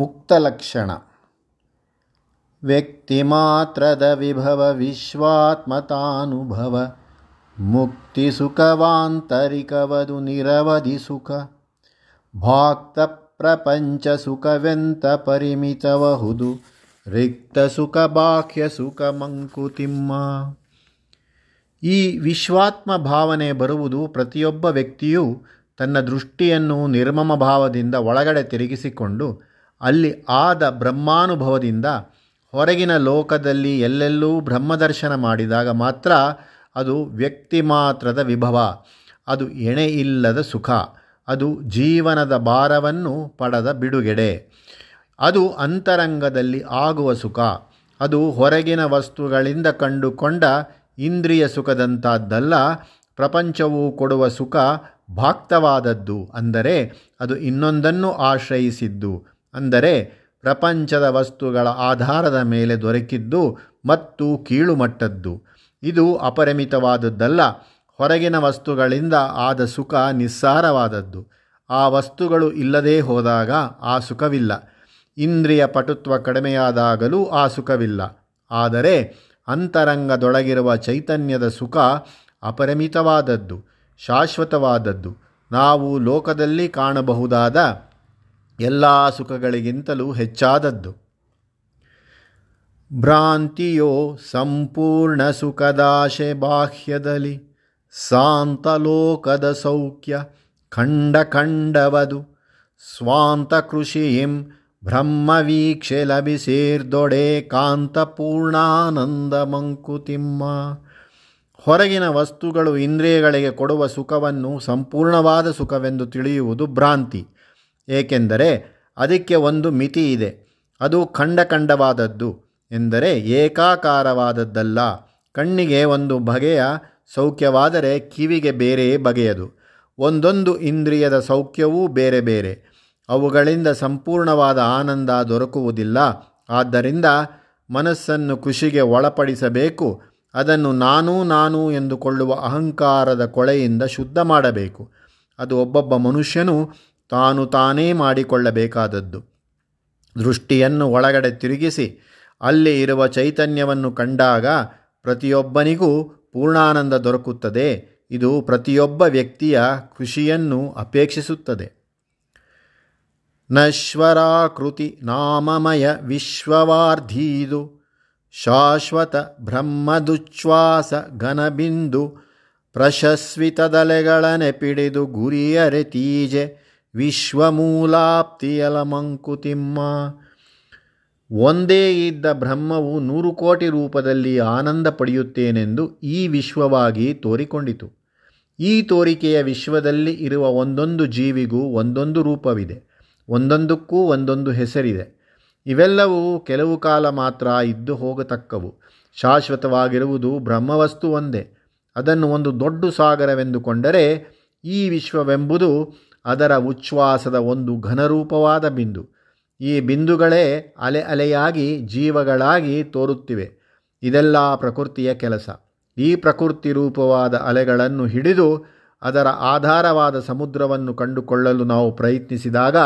ಮುಕ್ತಲಕ್ಷಣ. ವ್ಯಕ್ತಿಮಾತ್ರದ ವಿಭವ ವಿಶ್ವಾತ್ಮತಾನುಭವ ಮುಕ್ತಿ ಸುಖವಾಂತರಿಕವದು ನಿರವಧಿ ಸುಖ. ಭಾಕ್ತ ಪ್ರಪಂಚ ಸುಖವೆಂತ ಪರಿಮಿತವಹುದು. ರಿಕ್ತ ಸುಖ, ಬಾಹ್ಯ ಸುಖ, ಮಂಕುತಿಮ್ಮ. ಈ ವಿಶ್ವಾತ್ಮ ಭಾವನೆ ಬರುವುದು ಪ್ರತಿಯೊಬ್ಬ ವ್ಯಕ್ತಿಯೂ ತನ್ನ ದೃಷ್ಟಿಯನ್ನು ನಿರ್ಮಮ ಭಾವದಿಂದ ಒಳಗಡೆ ತಿರುಗಿಸಿಕೊಂಡು ಅಲ್ಲಿ ಆದ ಬ್ರಹ್ಮಾನುಭವದಿಂದ ಹೊರಗಿನ ಲೋಕದಲ್ಲಿ ಎಲ್ಲೆಲ್ಲೂ ಬ್ರಹ್ಮದರ್ಶನ ಮಾಡಿದಾಗ ಮಾತ್ರ ಅದು ವ್ಯಕ್ತಿ ಮಾತ್ರದ ವಿಭವ. ಅದು ಎಣೆ ಇಲ್ಲದ ಸುಖ. ಅದು ಜೀವನದ ಭಾರವನ್ನು ಪಡೆದ ಬಿಡುಗೆಡೆ. ಅದು ಅಂತರಂಗದಲ್ಲಿ ಆಗುವ ಸುಖ. ಅದು ಹೊರಗಿನ ವಸ್ತುಗಳಿಂದ ಕಂಡುಕೊಂಡ ಇಂದ್ರಿಯ ಸುಖದಂಥದ್ದಲ್ಲ ಪ್ರಪಂಚವು ಕೊಡುವ ಸುಖ ಭಾಕ್ತವಾದದ್ದು ಅಂದರೆ ಅದು ಇನ್ನೊಂದನ್ನು ಆಶ್ರಯಿಸಿದ್ದು. ಅಂದರೆ ಪ್ರಪಂಚದ ವಸ್ತುಗಳ ಆಧಾರದ ಮೇಲೆ ದೊರಕಿದ್ದು ಮತ್ತು ಕೀಳುಮಟ್ಟದ್ದು. ಇದು ಅಪರಿಮಿತವಾದದ್ದಲ್ಲ, ಹೊರಗಿನ ವಸ್ತುಗಳಿಂದ ಆದ ಸುಖ ನಿಸ್ಸಾರವಾದದ್ದು. ಆ ವಸ್ತುಗಳು ಇಲ್ಲದೇ ಹೋದಾಗ ಆ ಸುಖವಿಲ್ಲ. ಇಂದ್ರಿಯ ಪಟುತ್ವ ಕಡಿಮೆಯಾದಾಗಲೂ ಆ ಸುಖವಿಲ್ಲ. ಆದರೆ ಅಂತರಂಗದೊಳಗಿರುವ ಚೈತನ್ಯದ ಸುಖ ಅಪರಿಮಿತವಾದದ್ದು, ಶಾಶ್ವತವಾದದ್ದು. ನಾವು ಲೋಕದಲ್ಲಿ ಕಾಣಬಹುದಾದ ಎಲ್ಲ ಸುಖಗಳಿಗಿಂತಲೂ ಹೆಚ್ಚಾದದ್ದು. ಭ್ರಾಂತಿಯೋ ಸಂಪೂರ್ಣ ಸುಖದಾಶೆ ಬಾಹ್ಯದಲ್ಲಿ ಸಾಂತಲೋಕದ ಸೌಖ್ಯ ಖಂಡ ಖಂಡವದು. ಸ್ವಾಂತ ಕೃಷಿಯಿಂ ಬ್ರಹ್ಮವೀಕ್ಷೆ ಲಭಿಸೇರ್ದೊಡೆ ಕಾಂತ ಪೂರ್ಣಾನಂದ ಮಂಕುತಿಮ್ಮ. ಹೊರಗಿನ ವಸ್ತುಗಳು ಇಂದ್ರಿಯಗಳಿಗೆ ಕೊಡುವ ಸುಖವನ್ನು ಸಂಪೂರ್ಣವಾದ ಸುಖವೆಂದು ತಿಳಿಯುವುದು ಭ್ರಾಂತಿ. ಏಕೆಂದರೆ ಅದಕ್ಕೆ ಒಂದು ಮಿತಿ ಇದೆ. ಅದು ಖಂಡಖಂಡವಾದದ್ದು ಎಂದರೆ ಏಕಾಕಾರವಾದದ್ದಲ್ಲ. ಕಣ್ಣಿಗೆ ಒಂದು ಬಗೆಯ ಸೌಖ್ಯವಾದರೆ ಕಿವಿಗೆ ಬೇರೆ ಬಗೆಯದು. ಒಂದೊಂದು ಇಂದ್ರಿಯದ ಸೌಖ್ಯವೂ ಬೇರೆ ಬೇರೆ. ಅವುಗಳಿಂದ ಸಂಪೂರ್ಣವಾದ ಆನಂದ ದೊರಕುವುದಿಲ್ಲ. ಆದ್ದರಿಂದ ಮನಸ್ಸನ್ನು ಖುಷಿಗೆ ಒಳಪಡಿಸಬೇಕು. ಅದನ್ನು ನಾನು ನಾನು ಎಂದುಕೊಳ್ಳುವ ಅಹಂಕಾರದ ಕೊಳೆಯಿಂದ ಶುದ್ಧ ಮಾಡಬೇಕು. ಅದು ಒಬ್ಬೊಬ್ಬ ಮನುಷ್ಯನು ತಾನು ತಾನೇ ಮಾಡಿಕೊಳ್ಳಬೇಕಾದದ್ದು. ದೃಷ್ಟಿಯನ್ನು ಒಳಗಡೆ ತಿರುಗಿಸಿ ಅಲ್ಲಿ ಇರುವ ಚೈತನ್ಯವನ್ನು ಕಂಡಾಗ ಪ್ರತಿಯೊಬ್ಬನಿಗೂ ಪೂರ್ಣಾನಂದ ದೊರಕುತ್ತದೆ. ಇದು ಪ್ರತಿಯೊಬ್ಬ ವ್ಯಕ್ತಿಯ ಖುಷಿಯನ್ನು ಅಪೇಕ್ಷಿಸುತ್ತದೆ. ನಶ್ವರಾಕೃತಿ ನಾಮಮಯ ವಿಶ್ವವಾರ್ಧೀದು ಶಾಶ್ವತ ಬ್ರಹ್ಮದುಚ್ಛ್ವಾಸ ಘನಬಿಂದು ಪ್ರಶಸ್ವಿತದಲೆಗಳನೆ ಪಿಡಿದು ಗುರಿಯರೆ ತೀಜೆ ವಿಶ್ವಮೂಲಾಪ್ತಿಯಲ ಮಂಕುತಿಮ್ಮ ಒಂದೇ ಇದ್ದ ಬ್ರಹ್ಮವು ನೂರು ಕೋಟಿ ರೂಪದಲ್ಲಿ ಆನಂದ ಪಡೆಯುತ್ತೇನೆಂದು ಈ ವಿಶ್ವವಾಗಿ ತೋರಿಕೊಂಡಿತು. ಈ ತೋರಿಕೆಯ ವಿಶ್ವದಲ್ಲಿ ಇರುವ ಒಂದೊಂದು ಜೀವಿಗೂ ಒಂದೊಂದು ರೂಪವಿದೆ. ಒಂದೊಂದಕ್ಕೂ ಒಂದೊಂದು ಹೆಸರಿದೆ. ಇವೆಲ್ಲವೂ ಕೆಲವು ಕಾಲ ಮಾತ್ರ ಇದ್ದು ಹೋಗತಕ್ಕವು. ಶಾಶ್ವತವಾಗಿರುವುದು ಬ್ರಹ್ಮವಸ್ತು ಒಂದೇ. ಅದನ್ನು ಒಂದು ದೊಡ್ಡ ಸಾಗರವೆಂದುಕೊಂಡರೆ ಈ ವಿಶ್ವವೆಂಬುದು ಅದರ ಉಚ್ಛ್ವಾಸದ ಒಂದು ಘನರೂಪವಾದ ಬಿಂದು. ಈ ಬಿಂದುಗಳೇ ಅಲೆ ಅಲೆಯಾಗಿ ಜೀವಗಳಾಗಿ ತೋರುತ್ತಿವೆ. ಇದೆಲ್ಲ ಪ್ರಕೃತಿಯ ಕೆಲಸ. ಈ ಪ್ರಕೃತಿ ರೂಪವಾದ ಅಲೆಗಳನ್ನು ಹಿಡಿದು ಅದರ ಆಧಾರವಾದ ಸಮುದ್ರವನ್ನು ಕಂಡುಕೊಳ್ಳಲು ನಾವು ಪ್ರಯತ್ನಿಸಿದಾಗ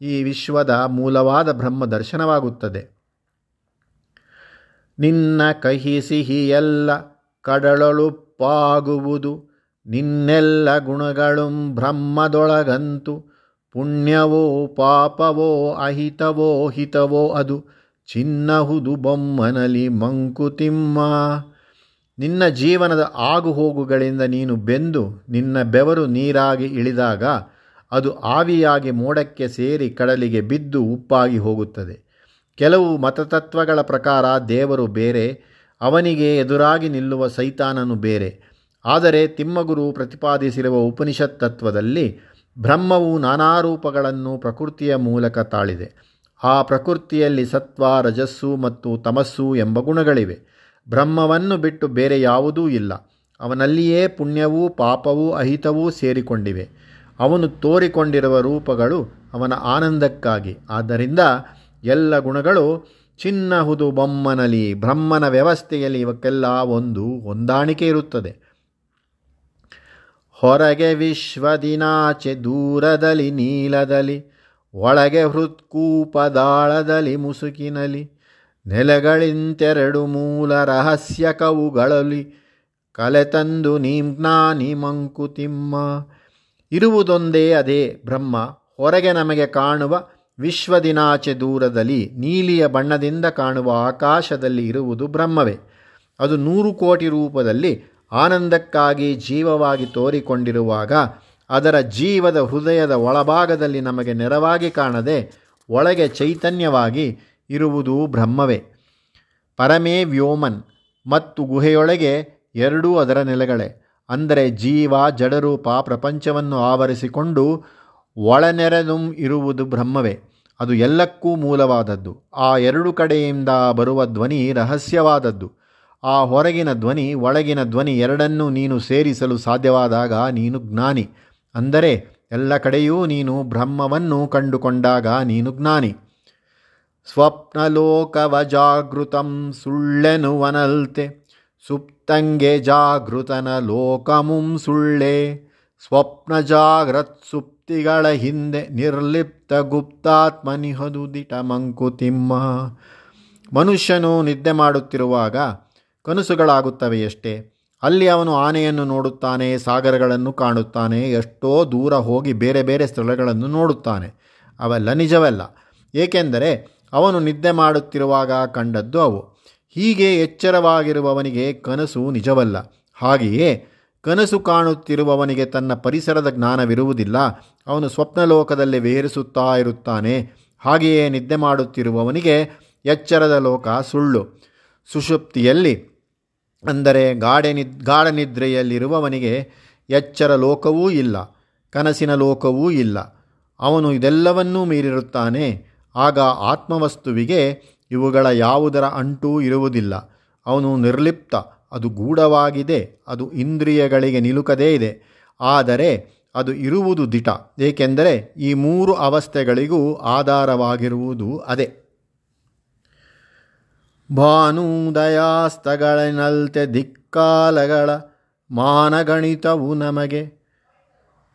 ಈ ವಿಶ್ವದ ಮೂಲವಾದ ಬ್ರಹ್ಮ ದರ್ಶನವಾಗುತ್ತದೆ. ನಿನ್ನ ಕಹಿ ಸಿಹಿಯೆಲ್ಲ ಎಲ್ಲ ಕಡಲೊಳುಪ್ಪಾಗುವುದು. ನಿನ್ನೆಲ್ಲ ಗುಣಗಳು ಬ್ರಹ್ಮದೊಳಗಂತು, ಪುಣ್ಯವೋ ಪಾಪವೋ ಅಹಿತವೋ ಹಿತವೋ ಅದು ಚಿನ್ನಹುದು ಬೊಮ್ಮನಲಿ ಮಂಕುತಿಮ್ಮ. ನಿನ್ನ ಜೀವನದ ಆಗುಹೋಗುಗಳಿಂದ ನೀನು ಬೆಂದು ನಿನ್ನ ಬೆವರು ನೀರಾಗಿ ಇಳಿದಾಗ ಅದು ಆವಿಯಾಗಿ ಮೋಡಕ್ಕೆ ಸೇರಿ ಕಡಲಿಗೆ ಬಿದ್ದು ಉಪ್ಪಾಗಿ ಹೋಗುತ್ತದೆ. ಕೆಲವು ಮತತತ್ವಗಳ ಪ್ರಕಾರ ದೇವರು ಬೇರೆ, ಅವನಿಗೆ ಎದುರಾಗಿ ನಿಲ್ಲುವ ಸೈತಾನನು ಬೇರೆ. ಆದರೆ ತಿಮ್ಮಗುರು ಪ್ರತಿಪಾದಿಸಿರುವ ಉಪನಿಷತ್ ತತ್ವದಲ್ಲಿ ಬ್ರಹ್ಮವು ನಾನಾ ರೂಪಗಳನ್ನು ಪ್ರಕೃತಿಯ ಮೂಲಕ ತಾಳಿದೆ. ಆ ಪ್ರಕೃತಿಯಲ್ಲಿ ಸತ್ವ, ರಜಸ್ಸು ಮತ್ತು ತಮಸ್ಸು ಎಂಬ ಗುಣಗಳಿವೆ. ಬ್ರಹ್ಮವನ್ನು ಬಿಟ್ಟು ಬೇರೆ ಯಾವುದೂ ಇಲ್ಲ. ಅವನಲ್ಲಿಯೇ ಪುಣ್ಯವೂ ಪಾಪವೂ ಅಹಿತವೂ ಸೇರಿಕೊಂಡಿವೆ. ಅವನು ತೋರಿಕೊಂಡಿರುವ ರೂಪಗಳು ಅವನ ಆನಂದಕ್ಕಾಗಿ. ಆದ್ದರಿಂದ ಎಲ್ಲ ಗುಣಗಳು ಚಿನ್ನಹುದು ಬೊಮ್ಮನಲಿ, ಬ್ರಹ್ಮನ ವ್ಯವಸ್ಥೆಯಲ್ಲಿ ಇವಕ್ಕೆಲ್ಲ ಒಂದು ಹೊಂದಾಣಿಕೆ ಇರುತ್ತದೆ. ಹೊರಗೆ ವಿಶ್ವದಿನಾಚೆ ದೂರದಲ್ಲಿ ನೀಲದಲ್ಲಿ, ಒಳಗೆ ಹೃತ್ಕೂಪದಾಳದಲ್ಲಿ ಮುಸುಕಿನಲಿ ನೆಲೆಗಳಿಂತೆರಡು ಮೂಲ ರಹಸ್ಯ ಕವುಗಳಲ್ಲಿ ಕಲೆ ತಂದು ನೀಮ್ಜ್ಞಾನಿ ಮಂಕುತಿಮ್ಮ. ಇರುವುದೊಂದೇ ಅದೇ ಬ್ರಹ್ಮ, ಹೊರಗೆ ನಮಗೆ ಕಾಣುವ ವಿಶ್ವದಿನಾಚೆ ದೂರದಲ್ಲಿ ನೀಲಿಯ ಬಣ್ಣದಿಂದ ಕಾಣುವ ಆಕಾಶದಲ್ಲಿ ಇರುವುದು ಬ್ರಹ್ಮವೇ. ಅದು ನೂರು ಕೋಟಿ ರೂಪದಲ್ಲಿ ಆನಂದಕ್ಕಾಗಿ ಜೀವವಾಗಿ ತೋರಿಕೊಂಡಿರುವಾಗ ಅದರ ಜೀವದ ಹೃದಯದ ಒಳಭಾಗದಲ್ಲಿ ನಮಗೆ ನೆರವಾಗಿ ಕಾಣದೆ ಒಳಗೆ ಚೈತನ್ಯವಾಗಿ ಇರುವುದು ಬ್ರಹ್ಮವೇ. ಪರಮೇ ವ್ಯೋಮನ್ ಮತ್ತು ಗುಹೆಯೊಳಗೆ ಎರಡೂ ಅದರ ನೆಲೆಗಳೇ. ಅಂದರೆ ಜೀವ, ಜಡರೂಪ, ಪ್ರಪಂಚವನ್ನು ಆವರಿಸಿಕೊಂಡು ಒಳನೆರೆದು ಇರುವುದು ಬ್ರಹ್ಮವೇ. ಅದು ಎಲ್ಲಕ್ಕೂ ಮೂಲವಾದದ್ದು. ಆ ಎರಡು ಕಡೆಯಿಂದ ಬರುವ ಧ್ವನಿ ರಹಸ್ಯವಾದದ್ದು. ಆ ಹೊರಗಿನ ಧ್ವನಿ ಒಳಗಿನ ಧ್ವನಿ ಎರಡನ್ನೂ ನೀನು ಸೇರಿಸಲು ಸಾಧ್ಯವಾದಾಗ ನೀನು ಜ್ಞಾನಿ. ಅಂದರೆ ಎಲ್ಲ ಕಡೆಯೂ ನೀನು ಬ್ರಹ್ಮವನ್ನು ಕಂಡುಕೊಂಡಾಗ ನೀನು ಜ್ಞಾನಿ. ಸ್ವಪ್ನಲೋಕವ ಜಾಗೃತಂ ಸುಳ್ಳೆನುವನಲ್ತೆ ಸುಪ್ತಂಗೆ ಜಾಗೃತನ ಲೋಕಮುಂ ಸುಳ್ಳೆ? ಸ್ವಪ್ನ ಜಾಗ್ರತ್ ಸುಪ್ತಿಗಳ ಹಿಂದೆ ನಿರ್ಲಿಪ್ತ ಗುಪ್ತಾತ್ಮನಿಹದು ದಿಟ ಮಂಕುತಿಮ್ಮ ಮನುಷ್ಯನು ನಿದ್ದೆ ಮಾಡುತ್ತಿರುವಾಗ ಕನಸುಗಳಾಗುತ್ತವೆಯಷ್ಟೇ. ಅಲ್ಲಿ ಅವನು ಆನೆಯನ್ನು ನೋಡುತ್ತಾನೆ, ಸಾಗರಗಳನ್ನು ಕಾಣುತ್ತಾನೆ, ಎಷ್ಟೋ ದೂರ ಹೋಗಿ ಬೇರೆ ಬೇರೆ ಸ್ಥಳಗಳನ್ನು ನೋಡುತ್ತಾನೆ. ಅವೆಲ್ಲ ನಿಜವಲ್ಲ. ಏಕೆಂದರೆ ಅವನು ನಿದ್ದೆ ಮಾಡುತ್ತಿರುವಾಗ ಕಂಡದ್ದು ಅವು. ಹೀಗೆ ಎಚ್ಚರವಾಗಿರುವವನಿಗೆ ಕನಸು ನಿಜವಲ್ಲ. ಹಾಗೆಯೇ ಕನಸು ಕಾಣುತ್ತಿರುವವನಿಗೆ ತನ್ನ ಪರಿಸರದ ಜ್ಞಾನವಿರುವುದಿಲ್ಲ. ಅವನು ಸ್ವಪ್ನಲೋಕದಲ್ಲಿ ವಿಹರಿಸುತ್ತಾ ಇರುತ್ತಾನೆ. ಹಾಗೆಯೇ ನಿದ್ದೆ ಮಾಡುತ್ತಿರುವವನಿಗೆ ಎಚ್ಚರದ ಲೋಕ ಸುಳ್ಳು. ಸುಷುಪ್ತಿಯಲ್ಲಿ ಅಂದರೆ ಗಾಢ ಗಾಢನಿದ್ರೆಯಲ್ಲಿರುವವನಿಗೆ ಗಾಢ ನಿದ್ರೆಯಲ್ಲಿರುವವನಿಗೆ ಎಚ್ಚರ ಲೋಕವೂ ಇಲ್ಲ, ಕನಸಿನ ಲೋಕವೂ ಇಲ್ಲ. ಅವನು ಇದೆಲ್ಲವನ್ನೂ ಮೀರಿರುತ್ತಾನೆ, ಆಗ ಆತ್ಮವಸ್ತುವಿಗೆ ಇವುಗಳ ಯಾವುದರ ಅಂಟೂ ಇರುವುದಿಲ್ಲ. ಅವನು ನಿರ್ಲಿಪ್ತ, ಅದು ಗೂಢವಾಗಿದೆ, ಅದು ಇಂದ್ರಿಯಗಳಿಗೆ ನಿಲುಕದೇ ಇದೆ, ಆದರೆ ಅದು ಇರುವುದು ದಿಟ, ಏಕೆಂದರೆ ಈ ಮೂರು ಅವಸ್ಥೆಗಳಿಗೂ ಆಧಾರವಾಗಿರುವುದು ಅದೇ. ಭಾನುದಯಾಸ್ತಗಳನಲ್ತೆ ದಿಕ್ಕಾಲಗಳ ಮಾನಗಣಿತವು ನಮಗೆ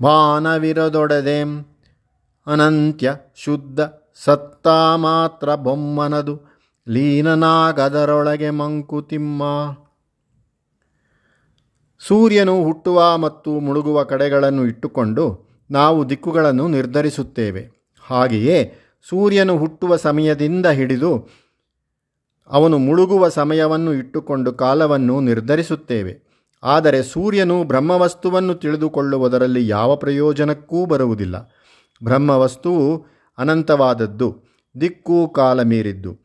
ಮಾನವಿರದೊಡದೆಂ ಅನಂತ್ಯ ಶುದ್ಧ ಸತ್ತಾ ಮಾತ್ರ ಬೊಮ್ಮನದು ಲೀನನಾಗದರೊಳಗೆ ಮಂಕುತಿಮ್ಮ. ಸೂರ್ಯನು ಹುಟ್ಟುವ ಮತ್ತು ಮುಳುಗುವ ಕಡೆಗಳನ್ನು ಇಟ್ಟುಕೊಂಡು ನಾವು ದಿಕ್ಕುಗಳನ್ನು ನಿರ್ಧರಿಸುತ್ತೇವೆ. ಹಾಗೆಯೇ ಸೂರ್ಯನು ಹುಟ್ಟುವ ಸಮಯದಿಂದ ಹಿಡಿದು ಅವನು ಮುಳುಗುವ ಸಮಯವನ್ನು ಇಟ್ಟುಕೊಂಡು ಕಾಲವನ್ನು ನಿರ್ಧರಿಸುತ್ತೇವೆ. ಆದರೆ ಸೂರ್ಯನು ಬ್ರಹ್ಮವಸ್ತುವನ್ನು ತಿಳಿದುಕೊಳ್ಳುವುದರಲ್ಲಿ ಯಾವ ಪ್ರಯೋಜನಕ್ಕೂ ಬರುವುದಿಲ್ಲ. ಬ್ರಹ್ಮವಸ್ತುವು ಅನಂತವಾದದ್ದು, ದಿಕ್ಕು ಕಾಲ ಮೀರಿದ್ದು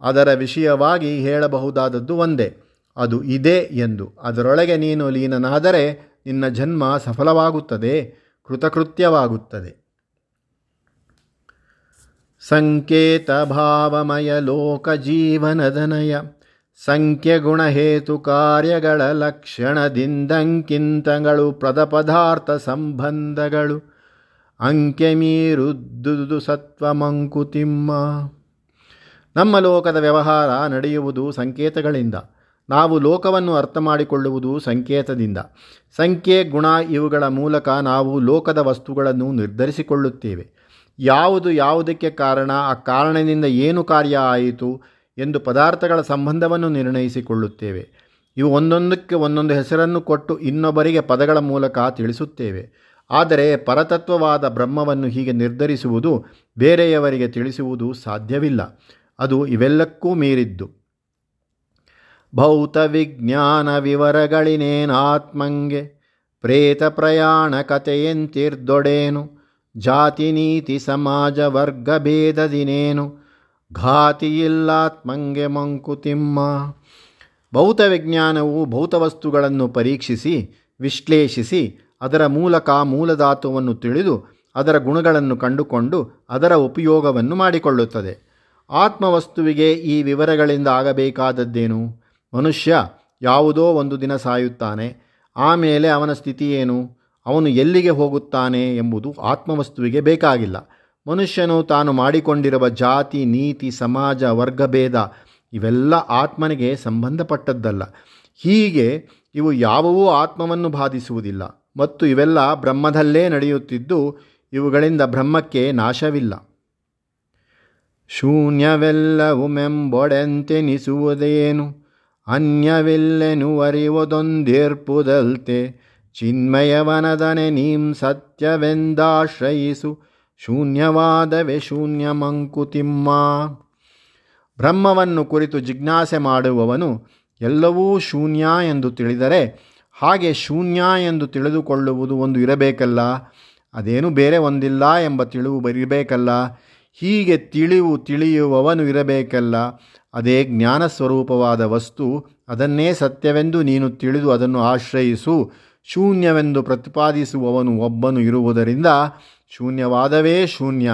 ಅದರ ವಿಷಯವಾಗಿ ಹೇಳಬಹುದಾದದ್ದು ಒಂದೇ, ಅದು ಇದೆ ಎಂದು. ಅದರೊಳಗೆ ನೀನು ಲೀನನಾದರೆ ನಿನ್ನ ಜನ್ಮ ಸಫಲವಾಗುತ್ತದೆ, ಕೃತಕೃತ್ಯವಾಗುತ್ತದೆ. ಸಂಕೇತ ಭಾವಮಯ ಲೋಕ ಜೀವನದನಯ ಸಂಖ್ಯೆ ಗುಣಹೇತು ಕಾರ್ಯಗಳ ಲಕ್ಷಣದಿಂದಂಕಿಂತಗಳು ಪ್ರದ ಪದಾರ್ಥ ಸಂಬಂಧಗಳು ಅಂಕೆ ಮೀರುದ್ದುದು ಸತ್ವ ಮಂಕುತಿಮ್ಮ ನಮ್ಮ ಲೋಕದ ವ್ಯವಹಾರ ನಡೆಯುವುದು ಸಂಕೇತಗಳಿಂದ. ನಾವು ಲೋಕವನ್ನು ಅರ್ಥ ಮಾಡಿಕೊಳ್ಳುವುದು ಸಂಕೇತದಿಂದ. ಸಂಖ್ಯೆ, ಗುಣ ಇವುಗಳ ಮೂಲಕ ನಾವು ಲೋಕದ ವಸ್ತುಗಳನ್ನು ನಿರ್ಧರಿಸಿಕೊಳ್ಳುತ್ತೇವೆ. ಯಾವುದು ಯಾವುದಕ್ಕೆ ಕಾರಣ, ಆ ಕಾರಣದಿಂದ ಏನು ಕಾರ್ಯ ಆಯಿತು ಎಂದು ಪದಾರ್ಥಗಳ ಸಂಬಂಧವನ್ನು ನಿರ್ಣಯಿಸಿಕೊಳ್ಳುತ್ತೇವೆ. ಇವು ಒಂದೊಂದಕ್ಕೆ ಒಂದೊಂದು ಹೆಸರನ್ನು ಕೊಟ್ಟು ಇನ್ನೊಬ್ಬರಿಗೆ ಪದಗಳ ಮೂಲಕ ತಿಳಿಸುತ್ತೇವೆ. ಆದರೆ ಪರತತ್ವವಾದ ಬ್ರಹ್ಮವನ್ನು ಹೀಗೆ ನಿರ್ಧರಿಸುವುದು ಬೇರೆಯವರಿಗೆ ತಿಳಿಸುವುದು ಸಾಧ್ಯವಿಲ್ಲ. ಅದು ಇವೆಲ್ಲಕ್ಕೂ ಮೀರಿದ್ದು. ಭೌತ ವಿಜ್ಞಾನ ವಿವರಗಳಿನೇನಾತ್ಮಂಗೆ ಪ್ರೇತ ಪ್ರಯಾಣ ಕಥೆಯಂತಿರ್ದೊಡೇನು. ಜಾತಿ ನೀತಿ ಸಮಾಜ ವರ್ಗ ಭೇದದಿನೇನು ಘಾತಿಯಿಲ್ಲಾತ್ಮಂಗೆ ಮಂಕುತಿಮ್ಮ. ಭೌತ ವಿಜ್ಞಾನವು ಭೌತವಸ್ತುಗಳನ್ನು ಪರೀಕ್ಷಿಸಿ, ವಿಶ್ಲೇಷಿಸಿ, ಅದರ ಮೂಲಕ ಮೂಲಧಾತುವನ್ನು ತಿಳಿದು, ಅದರ ಗುಣಗಳನ್ನು ಕಂಡುಕೊಂಡು, ಅದರ ಉಪಯೋಗವನ್ನು ಮಾಡಿಕೊಳ್ಳುತ್ತದೆ. ಆತ್ಮವಸ್ತುವಿಗೆ ಈ ವಿವರಗಳಿಂದ ಆಗಬೇಕಾದದ್ದೇನು? ಮನುಷ್ಯ ಯಾವುದೋ ಒಂದು ದಿನ ಸಾಯುತ್ತಾನೆ ಆಮೇಲೆ ಅವನ ಸ್ಥಿತಿ ಏನು? ಅವನು ಎಲ್ಲಿಗೆ ಹೋಗುತ್ತಾನೆ ಎಂಬುದು ಆತ್ಮವಸ್ತುವಿಗೆ ಬೇಕಾಗಿಲ್ಲ. ಮನುಷ್ಯನು ತಾನು ಮಾಡಿಕೊಂಡಿರುವ ಜಾತಿ, ನೀತಿ, ಸಮಾಜ, ವರ್ಗಭೇದ ಇವೆಲ್ಲ ಆತ್ಮನಿಗೆ ಸಂಬಂಧಪಟ್ಟದ್ದಲ್ಲ. ಹೀಗೆ ಇವು ಯಾವುವೂ ಆತ್ಮವನ್ನು ಬಾಧಿಸುವುದಿಲ್ಲ ಮತ್ತು ಇವೆಲ್ಲ ಬ್ರಹ್ಮದಲ್ಲೇ ನಡೆಯುತ್ತಿದ್ದು ಇವುಗಳಿಂದ ಬ್ರಹ್ಮಕ್ಕೆ ನಾಶವಿಲ್ಲ. ಶೂನ್ಯವೆಲ್ಲವುಮೆಂಬೊಡೆಂತೆನಿಸುವುದೇನು ಅನ್ಯವಿಲ್ಲೆನುವರಿವದೊಂದೇರ್ಪುದಲ್ತೆ ಚಿನ್ಮಯವನದನೆ ನೀಂ ಸತ್ಯವೆಂದಾಶ್ರಯಿಸು, ಶೂನ್ಯವಾದವೆ ಶೂನ್ಯ ಮಂಕುತಿಮ್ಮ ಬ್ರಹ್ಮವನ್ನು ಕುರಿತು ಜಿಜ್ಞಾಸೆ ಮಾಡುವವನು ಎಲ್ಲವೂ ಶೂನ್ಯ ಎಂದು ತಿಳಿದರೆ ಹಾಗೆ ಶೂನ್ಯ ಎಂದು ತಿಳಿದುಕೊಳ್ಳುವುದು ಒಂದು ಇರಬೇಕಲ್ಲ? ಅದೇನು ಬೇರೆ ಒಂದಿಲ್ಲ ಎಂಬ ತಿಳಿವು ಬರಿಬೇಕಲ್ಲ? ಹೀಗೆ ತಿಳಿವು ತಿಳಿಯುವವನು ಇರಬೇಕಲ್ಲ? ಅದೇ ಜ್ಞಾನ ಸ್ವರೂಪವಾದ ವಸ್ತು ಅದನ್ನೇ ಸತ್ಯವೆಂದು ನೀನು ತಿಳಿದು ಅದನ್ನು ಆಶ್ರಯಿಸು ಶೂನ್ಯವೆಂದು ಪ್ರತಿಪಾದಿಸುವವನು ಒಬ್ಬನು ಇರುವುದರಿಂದ ಶೂನ್ಯವಾದವೇ ಶೂನ್ಯ.